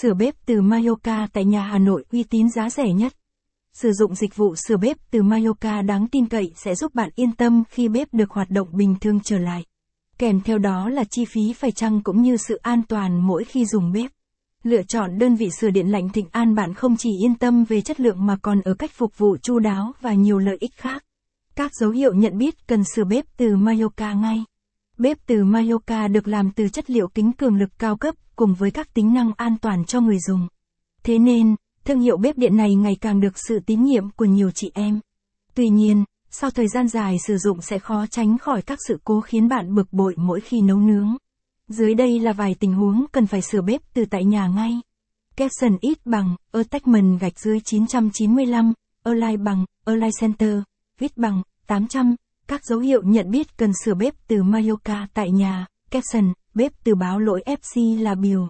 Sửa bếp từ Mayoka tại nhà Hà Nội uy tín giá rẻ nhất. Sử dụng dịch vụ sửa bếp từ Mayoka đáng tin cậy sẽ giúp bạn yên tâm khi bếp được hoạt động bình thường trở lại. Kèm theo đó là chi phí phải chăng cũng như sự an toàn mỗi khi dùng bếp. Lựa chọn đơn vị sửa điện lạnh Thịnh An bạn không chỉ yên tâm về chất lượng mà còn ở cách phục vụ chu đáo và nhiều lợi ích khác. Các dấu hiệu nhận biết cần sửa bếp từ Mayoka ngay. Bếp từ Mayoka được làm từ chất liệu kính cường lực cao cấp cùng với các tính năng an toàn cho người dùng. Thế nên, thương hiệu bếp điện này ngày càng được sự tín nhiệm của nhiều chị em. Tuy nhiên, sau thời gian dài sử dụng sẽ khó tránh khỏi các sự cố khiến bạn bực bội mỗi khi nấu nướng. Dưới đây là vài tình huống cần phải sửa bếp từ tại nhà ngay. Capson ít bằng, attachment gạch dưới 995, Align bằng, Align Center, viết bằng, 800. Các dấu hiệu nhận biết cần sửa bếp từ Mayoka tại nhà, Capson, bếp từ báo lỗi FC là biểu.